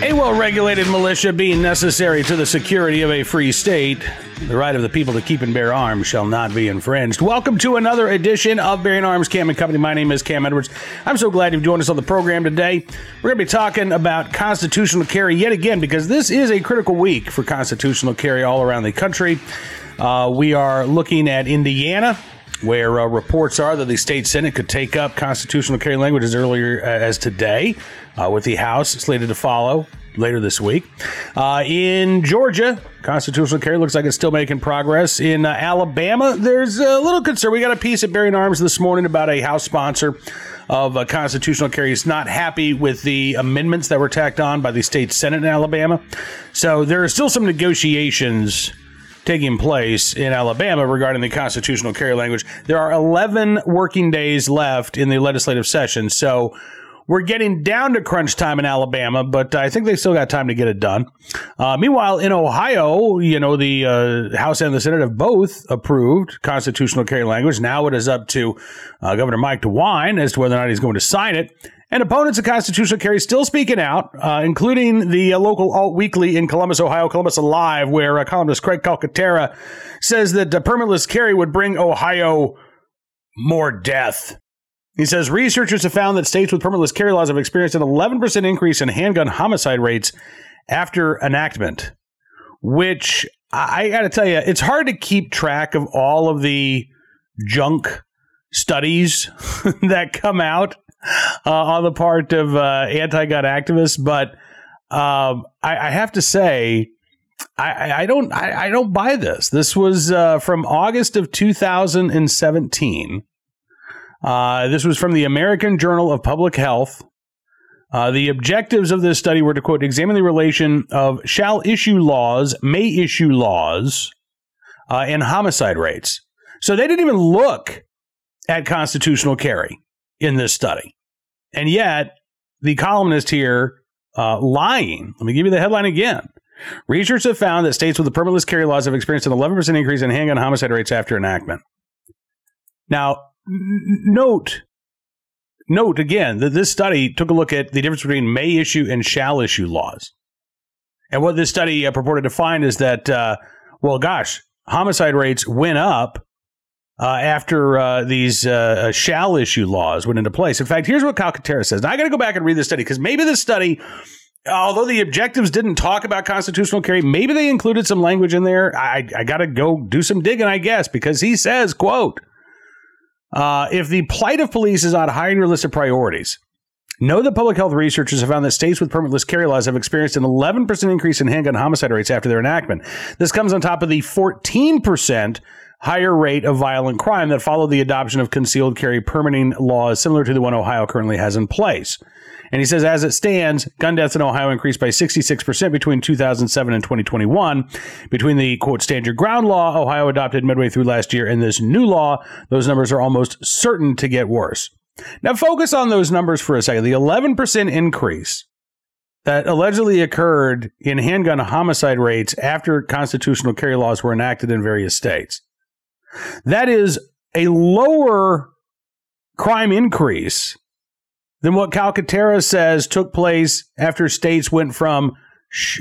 A well regulated militia being necessary to the security of a free state, the right of the people to keep and bear arms shall not be infringed. Welcome to another edition of Bearing Arms Cam and Company. My name is Cam Edwards. I'm so glad you've joined us on the program today. We're going to be talking about constitutional carry yet again because this is a critical week for constitutional carry all around the country. Uh, we are looking at Indiana where uh, reports are that the state senate could take up constitutional carry language as earlier uh, as today, uh, with the House slated to follow later this week. Uh, in Georgia, constitutional carry looks like it's still making progress. In uh, Alabama, there's a little concern. We got a piece at Bearing Arms this morning about a House sponsor of uh, constitutional carry is not happy with the amendments that were tacked on by the state senate in Alabama. So there are still some negotiations taking place in Alabama regarding the constitutional carry language. There are 11 working days left in the legislative session. So we're getting down to crunch time in Alabama, but I think they still got time to get it done. Uh, meanwhile, in Ohio, you know, the uh, House and the Senate have both approved constitutional carry language. Now it is up to uh, Governor Mike DeWine as to whether or not he's going to sign it. And opponents of constitutional carry still speaking out, uh, including the uh, local alt weekly in Columbus, Ohio, Columbus Alive, where uh, columnist Craig Calcaterra says that uh, permitless carry would bring Ohio more death. He says researchers have found that states with permitless carry laws have experienced an 11% increase in handgun homicide rates after enactment, which I, got to tell you, it's hard to keep track of all of the junk studies that come out uh, on the part of uh, anti-gun activists, but um, I, I, have to say, I, I don't, I, I, don't buy this. This was uh, from August of 2017. Uh, this was from the American Journal of Public Health. Uh, the objectives of this study were to quote examine the relation of shall issue laws, may issue laws, uh, and homicide rates. So they didn't even look at constitutional carry in this study. And yet, the columnist here uh, lying. Let me give you the headline again. Research have found that states with the permitless carry laws have experienced an 11% increase in handgun homicide rates after enactment. Now, n- note, note again that this study took a look at the difference between may issue and shall issue laws. And what this study uh, purported to find is that, uh, well, gosh, homicide rates went up uh, after uh, these uh, uh, shall issue laws went into place. In fact, here's what Calcaterra says. Now, I got to go back and read this study because maybe this study, although the objectives didn't talk about constitutional carry, maybe they included some language in there. I, I got to go do some digging, I guess, because he says, quote, uh, if the plight of police is on high on your list of priorities, Know that public health researchers have found that states with permitless carry laws have experienced an 11% increase in handgun homicide rates after their enactment. This comes on top of the 14% higher rate of violent crime that followed the adoption of concealed carry permitting laws similar to the one Ohio currently has in place. And he says, as it stands, gun deaths in Ohio increased by 66% between 2007 and 2021. Between the quote stand your ground law Ohio adopted midway through last year and this new law, those numbers are almost certain to get worse. Now, focus on those numbers for a second. The 11% increase that allegedly occurred in handgun homicide rates after constitutional carry laws were enacted in various states. That is a lower crime increase than what Calcaterra says took place after states went from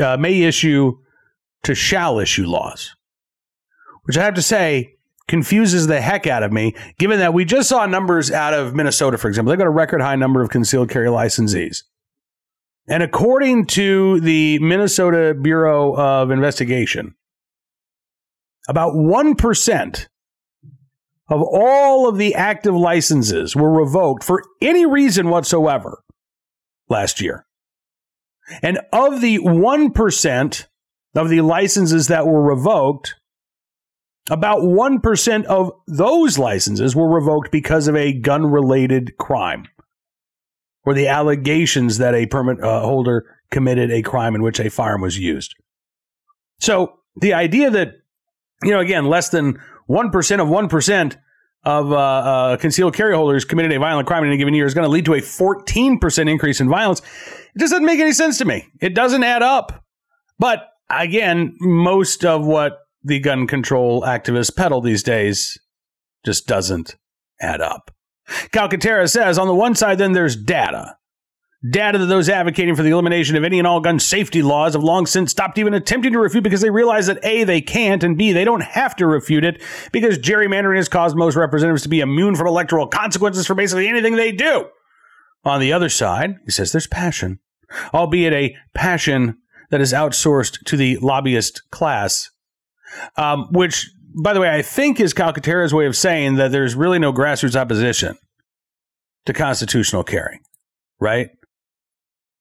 uh, may issue to shall issue laws, which I have to say confuses the heck out of me, given that we just saw numbers out of Minnesota, for example. They've got a record high number of concealed carry licensees. And according to the Minnesota Bureau of Investigation, about 1% of all of the active licenses were revoked for any reason whatsoever last year. And of the 1% of the licenses that were revoked, about 1% of those licenses were revoked because of a gun related crime or the allegations that a permit uh, holder committed a crime in which a firearm was used. So the idea that, you know, again, less than 1% of 1% of uh, uh, concealed carry holders committed a violent crime in a given year is going to lead to a 14% increase in violence. It just doesn't make any sense to me. It doesn't add up. But again, most of what the gun control activists peddle these days just doesn't add up. Calcaterra says on the one side, then there's data. Data that those advocating for the elimination of any and all gun safety laws have long since stopped even attempting to refute because they realize that A, they can't, and B, they don't have to refute it because gerrymandering has caused most representatives to be immune from electoral consequences for basically anything they do. On the other side, he says there's passion, albeit a passion that is outsourced to the lobbyist class, um, which, by the way, I think is Calcaterra's way of saying that there's really no grassroots opposition to constitutional carry, right?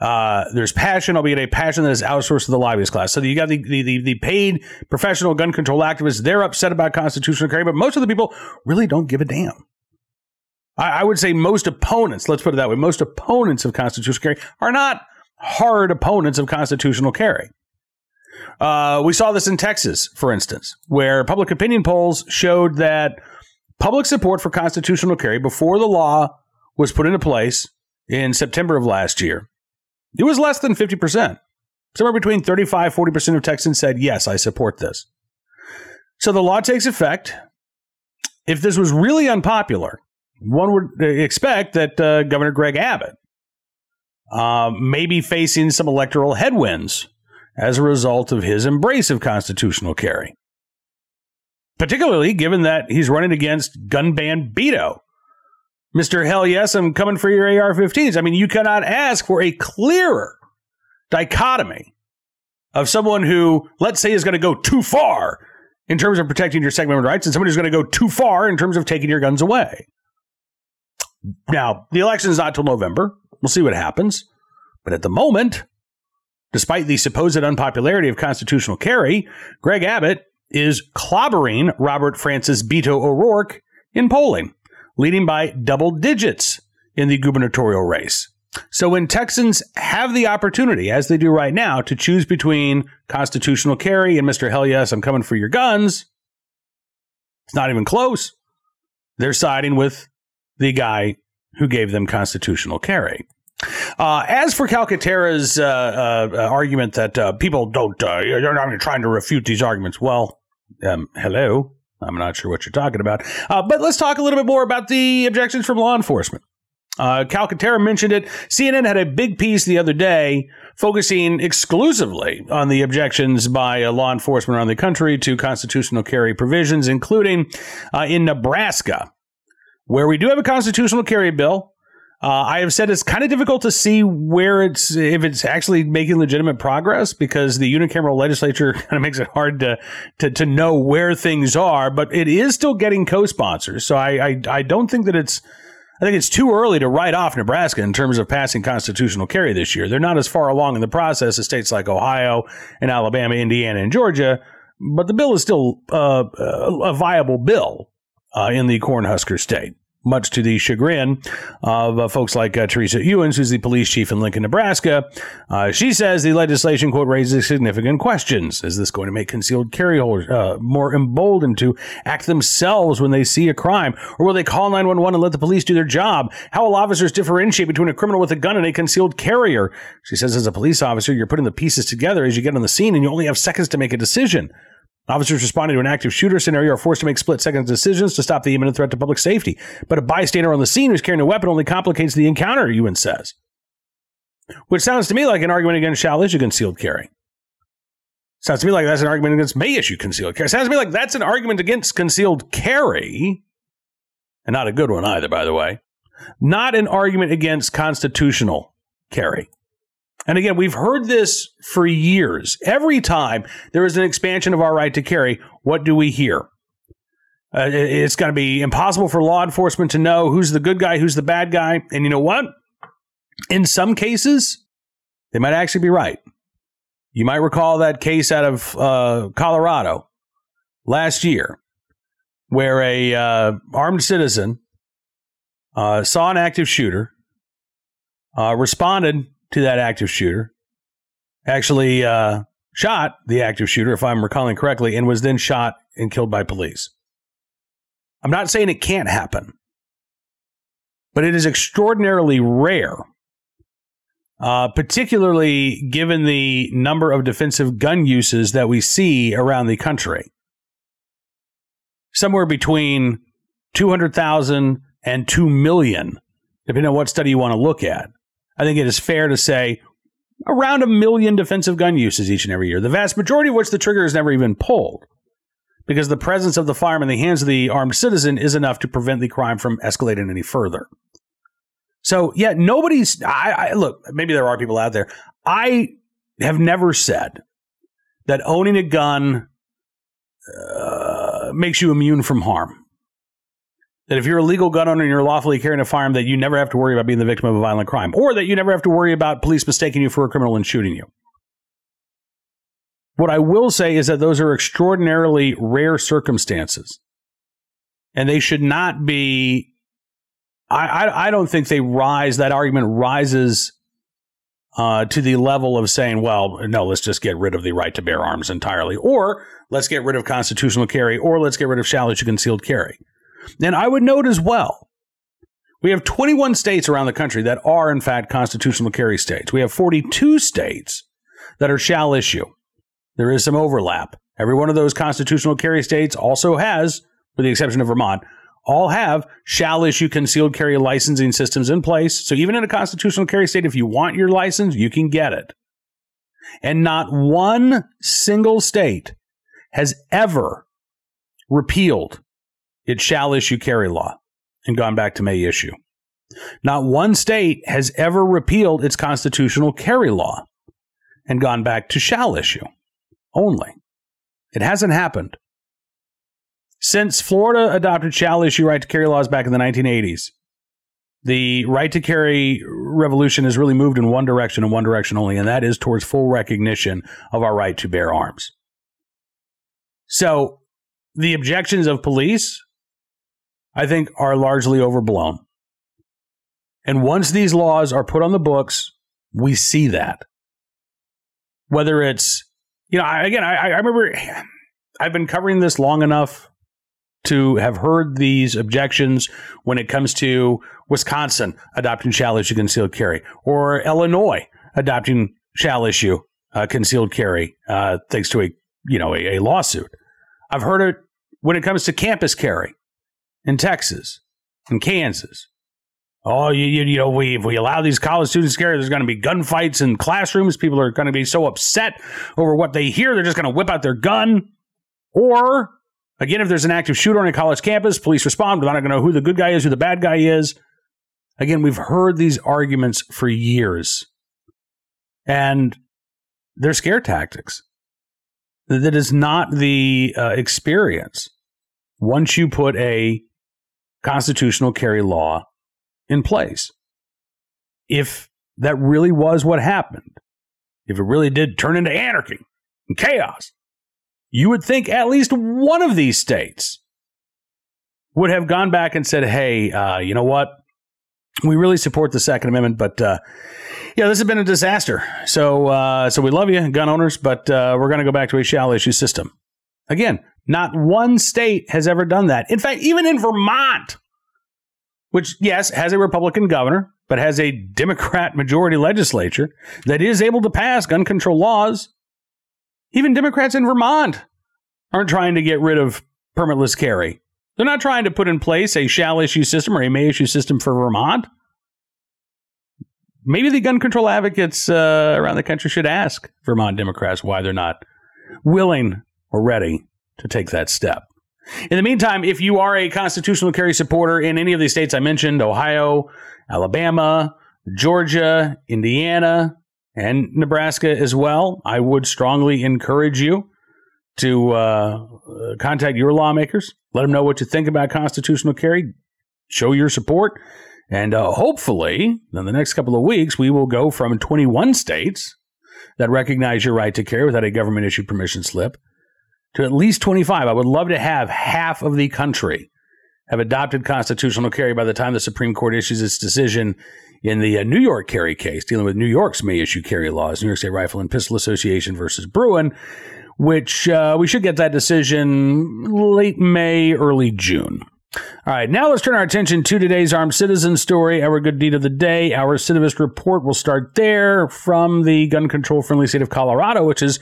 Uh, there's passion, albeit a passion that is outsourced to the lobbyist class. So you got the, the, the, the, paid professional gun control activists. They're upset about constitutional carry, but most of the people really don't give a damn. I, I would say most opponents, let's put it that way, most opponents of constitutional carry are not hard opponents of constitutional carry. Uh, we saw this in Texas, for instance, where public opinion polls showed that public support for constitutional carry before the law was put into place in September of last year it was less than 50%. Somewhere between 35 40% of Texans said, Yes, I support this. So the law takes effect. If this was really unpopular, one would expect that uh, Governor Greg Abbott uh, may be facing some electoral headwinds as a result of his embrace of constitutional carry. Particularly given that he's running against gun ban Beto, Mr. Hell yes, I'm coming for your AR 15s. I mean, you cannot ask for a clearer dichotomy of someone who, let's say, is going to go too far in terms of protecting your Second Amendment rights and somebody who's going to go too far in terms of taking your guns away. Now, the election is not till November. We'll see what happens. But at the moment, despite the supposed unpopularity of constitutional carry, Greg Abbott is clobbering Robert Francis Beto O'Rourke in polling leading by double digits in the gubernatorial race. So when Texans have the opportunity, as they do right now, to choose between constitutional carry and Mr. Hell yes, I'm coming for your guns, it's not even close. They're siding with the guy who gave them constitutional carry. Uh, as for Calcaterra's uh, uh, argument that uh, people don't, uh, you're not even trying to refute these arguments, well, um, hello. I'm not sure what you're talking about. Uh, but let's talk a little bit more about the objections from law enforcement. Uh, Calcaterra mentioned it. CNN had a big piece the other day focusing exclusively on the objections by uh, law enforcement around the country to constitutional carry provisions, including uh, in Nebraska, where we do have a constitutional carry bill. Uh, I have said it's kind of difficult to see where it's if it's actually making legitimate progress because the unicameral legislature kind of makes it hard to, to to know where things are. But it is still getting co-sponsors, so I, I I don't think that it's. I think it's too early to write off Nebraska in terms of passing constitutional carry this year. They're not as far along in the process as states like Ohio and Alabama, Indiana, and Georgia, but the bill is still uh, a viable bill uh, in the Cornhusker state much to the chagrin of uh, folks like uh, Teresa Ewins, who's the police chief in Lincoln, Nebraska. Uh, she says the legislation, quote, raises significant questions. Is this going to make concealed carry holders uh, more emboldened to act themselves when they see a crime? Or will they call 911 and let the police do their job? How will officers differentiate between a criminal with a gun and a concealed carrier? She says, as a police officer, you're putting the pieces together as you get on the scene and you only have seconds to make a decision. Officers responding to an active shooter scenario are forced to make split second decisions to stop the imminent threat to public safety. But a bystander on the scene who's carrying a weapon only complicates the encounter, Ewins says. Which sounds to me like an argument against shall issue concealed carry. Sounds to me like that's an argument against may issue concealed carry. Sounds to me like that's an argument against concealed carry, and not a good one either, by the way. Not an argument against constitutional carry. And again, we've heard this for years. Every time there is an expansion of our right to carry, what do we hear? Uh, it's going to be impossible for law enforcement to know who's the good guy, who's the bad guy. And you know what? In some cases, they might actually be right. You might recall that case out of uh, Colorado last year where a uh, armed citizen uh, saw an active shooter, uh, responded to that active shooter, actually uh, shot the active shooter, if I'm recalling correctly, and was then shot and killed by police. I'm not saying it can't happen, but it is extraordinarily rare, uh, particularly given the number of defensive gun uses that we see around the country. Somewhere between 200,000 and 2 million, depending on what study you want to look at. I think it is fair to say around a million defensive gun uses each and every year, the vast majority of which the trigger is never even pulled because the presence of the firearm in the hands of the armed citizen is enough to prevent the crime from escalating any further. So, yeah, nobody's. I, I look. Maybe there are people out there. I have never said that owning a gun uh, makes you immune from harm. That if you're a legal gun owner and you're lawfully carrying a firearm, that you never have to worry about being the victim of a violent crime, or that you never have to worry about police mistaking you for a criminal and shooting you. What I will say is that those are extraordinarily rare circumstances. And they should not be, I, I, I don't think they rise, that argument rises uh, to the level of saying, well, no, let's just get rid of the right to bear arms entirely, or let's get rid of constitutional carry, or let's get rid of shall issue concealed carry. And I would note as well, we have 21 states around the country that are, in fact, constitutional carry states. We have 42 states that are shall issue there is some overlap. Every one of those constitutional carry states also has, with the exception of Vermont, all have shall issue concealed carry licensing systems in place. So even in a constitutional carry state, if you want your license, you can get it. And not one single state has ever repealed its shall issue carry law and gone back to may issue. Not one state has ever repealed its constitutional carry law and gone back to shall issue only. It hasn't happened. Since Florida adopted shall issue right to carry laws back in the 1980s, the right to carry revolution has really moved in one direction and one direction only, and that is towards full recognition of our right to bear arms. So the objections of police, I think, are largely overblown. And once these laws are put on the books, we see that. Whether it's you know, I, again, I, I remember I've been covering this long enough to have heard these objections when it comes to Wisconsin adopting shall issue concealed carry or Illinois adopting shall issue uh, concealed carry uh, thanks to a you know a, a, lawsuit. I've heard it when it comes to campus carry in Texas in Kansas Oh, you, you, you know, we, if we allow these college students carry, there's going to be gunfights in classrooms. People are going to be so upset over what they hear, they're just going to whip out their gun. Or, again, if there's an active shooter on a college campus, police respond, they're not going to know who the good guy is, who the bad guy is. Again, we've heard these arguments for years. And they're scare tactics. That is not the uh, experience once you put a constitutional carry law in place. If that really was what happened, if it really did turn into anarchy and chaos, you would think at least one of these states would have gone back and said, hey, uh, you know what? We really support the Second Amendment, but uh, yeah, this has been a disaster. So, uh, so we love you, gun owners, but uh, we're going to go back to a shall issue system. Again, not one state has ever done that. In fact, even in Vermont, which, yes, has a Republican governor, but has a Democrat majority legislature that is able to pass gun control laws. Even Democrats in Vermont aren't trying to get rid of permitless carry. They're not trying to put in place a shall issue system or a may issue system for Vermont. Maybe the gun control advocates uh, around the country should ask Vermont Democrats why they're not willing or ready to take that step. In the meantime, if you are a constitutional carry supporter in any of these states I mentioned Ohio, Alabama, Georgia, Indiana, and Nebraska as well I would strongly encourage you to uh, contact your lawmakers. Let them know what you think about constitutional carry. Show your support. And uh, hopefully, in the next couple of weeks, we will go from 21 states that recognize your right to carry without a government issued permission slip to at least 25. I would love to have half of the country have adopted constitutional carry by the time the Supreme Court issues its decision in the uh, New York carry case, dealing with New York's may issue carry laws, New York State Rifle and Pistol Association versus Bruen, which uh, we should get that decision late May, early June. All right, now let's turn our attention to today's armed citizen story, our good deed of the day. Our recidivist report We'll start there from the gun control friendly state of Colorado, which is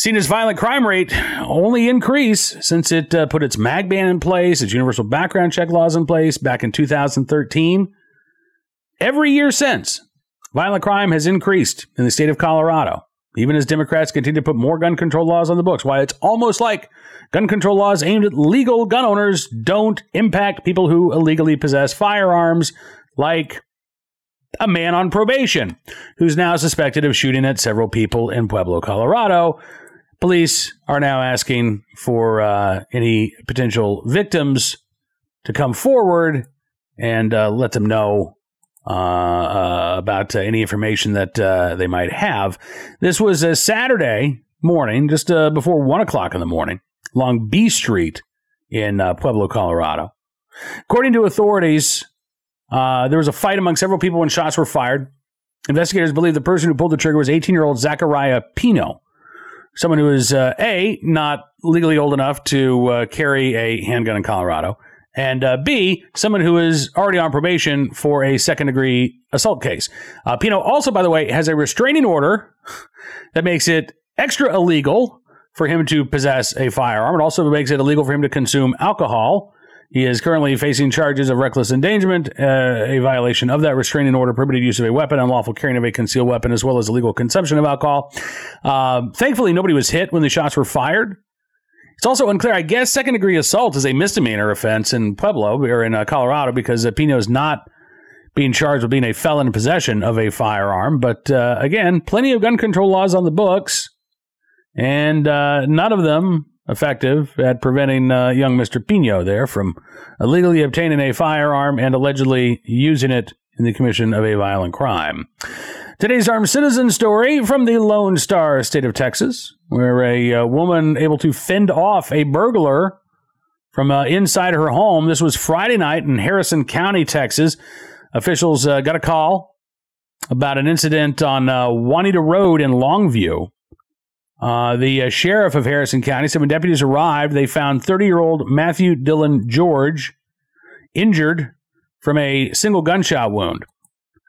seen its violent crime rate only increase since it uh, put its mag ban in place, its universal background check laws in place back in 2013. Every year since, Violent crime has increased in the state of Colorado, even as Democrats continue to put more gun control laws on the books. Why it's almost like gun control laws aimed at legal gun owners don't impact people who illegally possess firearms, like a man on probation who's now suspected of shooting at several people in Pueblo, Colorado. Police are now asking for uh, any potential victims to come forward and uh, let them know uh, uh about uh, any information that uh, they might have. This was a Saturday morning, just before one o'clock in the morning, along B Street in Pueblo, Colorado. According to authorities, there was a fight among several people when shots were fired. Investigators believe the person who pulled the trigger was 18 year old Zachariah Pino, someone who is A, not legally old enough to carry a handgun in Colorado and uh, B, someone who is already on probation for a second degree assault case. Uh, Pino also, by the way, has a restraining order that makes it extra illegal for him to possess a firearm. It also makes it illegal for him to consume alcohol. He is currently facing charges of reckless endangerment, uh, a violation of that restraining order, prohibited use of a weapon, unlawful carrying of a concealed weapon, as well as illegal consumption of alcohol. Uh, thankfully, nobody was hit when the shots were fired. It's also unclear. I guess second degree assault is a misdemeanor offense in Pueblo or in uh, Colorado because Pino is not being charged with being a felon in possession of a firearm. But uh, again, plenty of gun control laws on the books, and uh, none of them effective at preventing uh, young Mr. Pino there from illegally obtaining a firearm and allegedly using it in the commission of a violent crime. Today's armed citizen story from the Lone Star State of Texas, where a, a uh, woman able to fend off a burglar from uh, inside her home. This was Friday night in Harrison County, Texas. Officials uh, got a call about an incident on uh, Juanita Road in Longview. Uh, the uh, sheriff of Harrison County said when deputies arrived, they found 30 year old Matthew Dillon George injured from a single gunshot wound.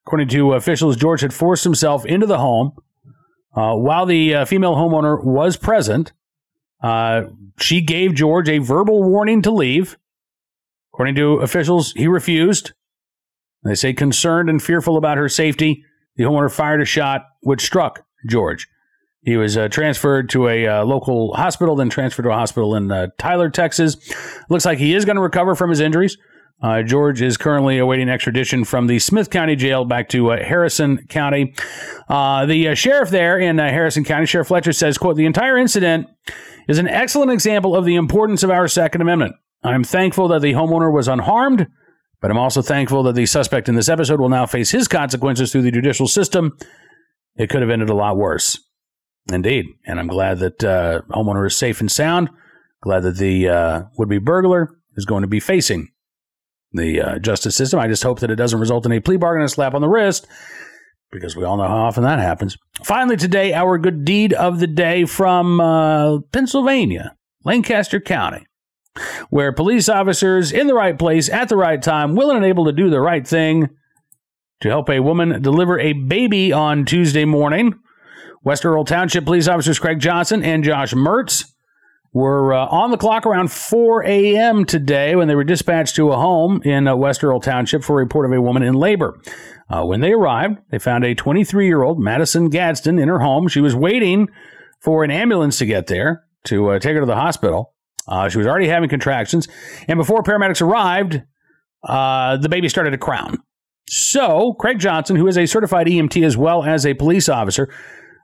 According to officials, George had forced himself into the home uh, while the uh, female homeowner was present. Uh, she gave George a verbal warning to leave. According to officials, he refused. They say, concerned and fearful about her safety, the homeowner fired a shot which struck George. He was uh, transferred to a uh, local hospital, then transferred to a hospital in uh, Tyler, Texas. Looks like he is going to recover from his injuries. Uh, George is currently awaiting extradition from the Smith County Jail back to uh, Harrison County. Uh, the sheriff there in Harrison County, Sheriff Fletcher, says, "quote The entire incident is an excellent example of the importance of our Second Amendment. I'm thankful that the homeowner was unharmed, but I'm also thankful that the suspect in this episode will now face his consequences through the judicial system. It could have ended a lot worse, indeed. And I'm glad that uh, homeowner is safe and sound. Glad that the would-be burglar is going to be facing." the uh, justice system. I just hope that it doesn't result in a plea bargain and a slap on the wrist, because we all know how often that happens. Finally, today, our good deed of the day from uh, Pennsylvania, Lancaster County, where police officers in the right place at the right time, willing and able to do the right thing to help a woman deliver a baby on Tuesday morning. West Earl Township police officers Craig Johnson and Josh Mertz were uh, on the clock around 4 a.m. today when they were dispatched to a home in uh, West Earl Township for a report of a woman in labor. Uh, when they arrived, they found a 23 year old Madison Gadsden in her home. She was waiting for an ambulance to get there to uh, take her to the hospital. Uh, she was already having contractions, and before paramedics arrived, uh, the baby started to crown. So, Craig Johnson, who is a certified EMT as well as a police officer,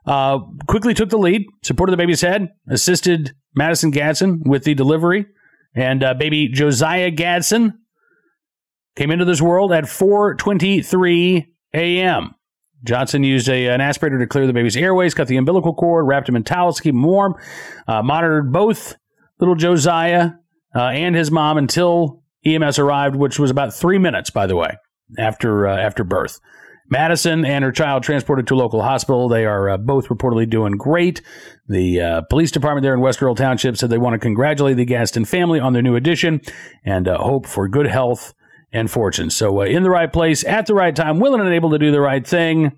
uh, quickly took the lead, supported the baby's head, assisted Madison Gadsden with the delivery, and uh, baby Josiah Gadsden came into this world at 4:23 a.m. Johnson used a, an aspirator to clear the baby's airways, cut the umbilical cord, wrapped him in towels to keep him warm, uh, monitored both little Josiah uh, and his mom until EMS arrived, which was about three minutes, by the way, after uh, after birth. Madison and her child transported to a local hospital. They are uh, both reportedly doing great. The uh, police department there in West Earl Township said they want to congratulate the Gadsden family on their new addition and uh, hope for good health and fortune. So, uh, in the right place at the right time, willing and able to do the right thing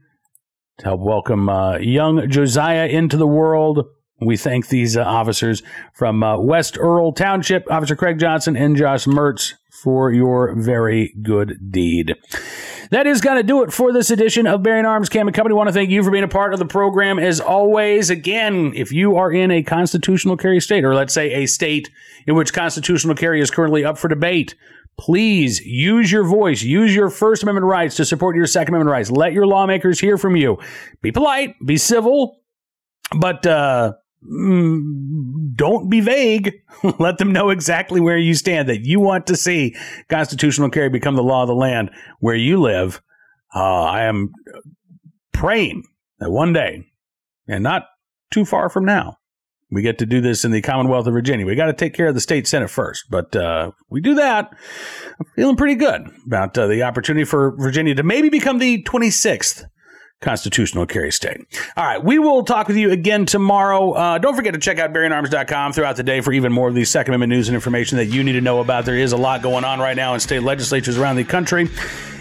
to help welcome uh, young Josiah into the world. We thank these officers from West Earl Township, Officer Craig Johnson and Josh Mertz, for your very good deed. That is going to do it for this edition of Bearing Arms Cam and Company. I want to thank you for being a part of the program as always. Again, if you are in a constitutional carry state, or let's say a state in which constitutional carry is currently up for debate, please use your voice, use your First Amendment rights to support your Second Amendment rights. Let your lawmakers hear from you. Be polite, be civil, but uh, don't be vague. Let them know exactly where you stand, that you want to see constitutional carry become the law of the land where you live. Uh, I am praying that one day, and not too far from now, we get to do this in the Commonwealth of Virginia. We got to take care of the state senate first, but uh, we do that. I'm feeling pretty good about uh, the opportunity for Virginia to maybe become the 26th constitutional carry state. All right, we will talk with you again tomorrow. Uh, don't forget to check out bearingarms.com throughout the day for even more of these Second Amendment news and information that you need to know about. There is a lot going on right now in state legislatures around the country,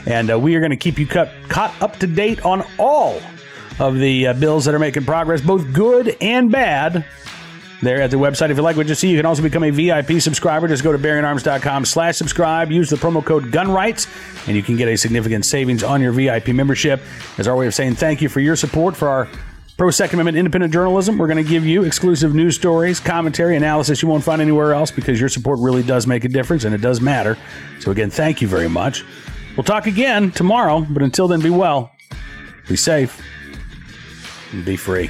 and uh, we are going to keep you cut, caught up to date on all of the uh, bills that are making progress, both good and bad there at the website. If you like what you see, you can also become a VIP subscriber. Just go to bearingarms.com slash subscribe. Use the promo code GUNRIGHTS, and you can get a significant savings on your VIP membership. As our way of saying thank you for your support for our pro Second Amendment independent journalism. We're going to give you exclusive news stories, commentary, analysis you won't find anywhere else because your support really does make a difference and it does matter. So, again, thank you very much. We'll talk again tomorrow, but until then, be well, be safe, and be free.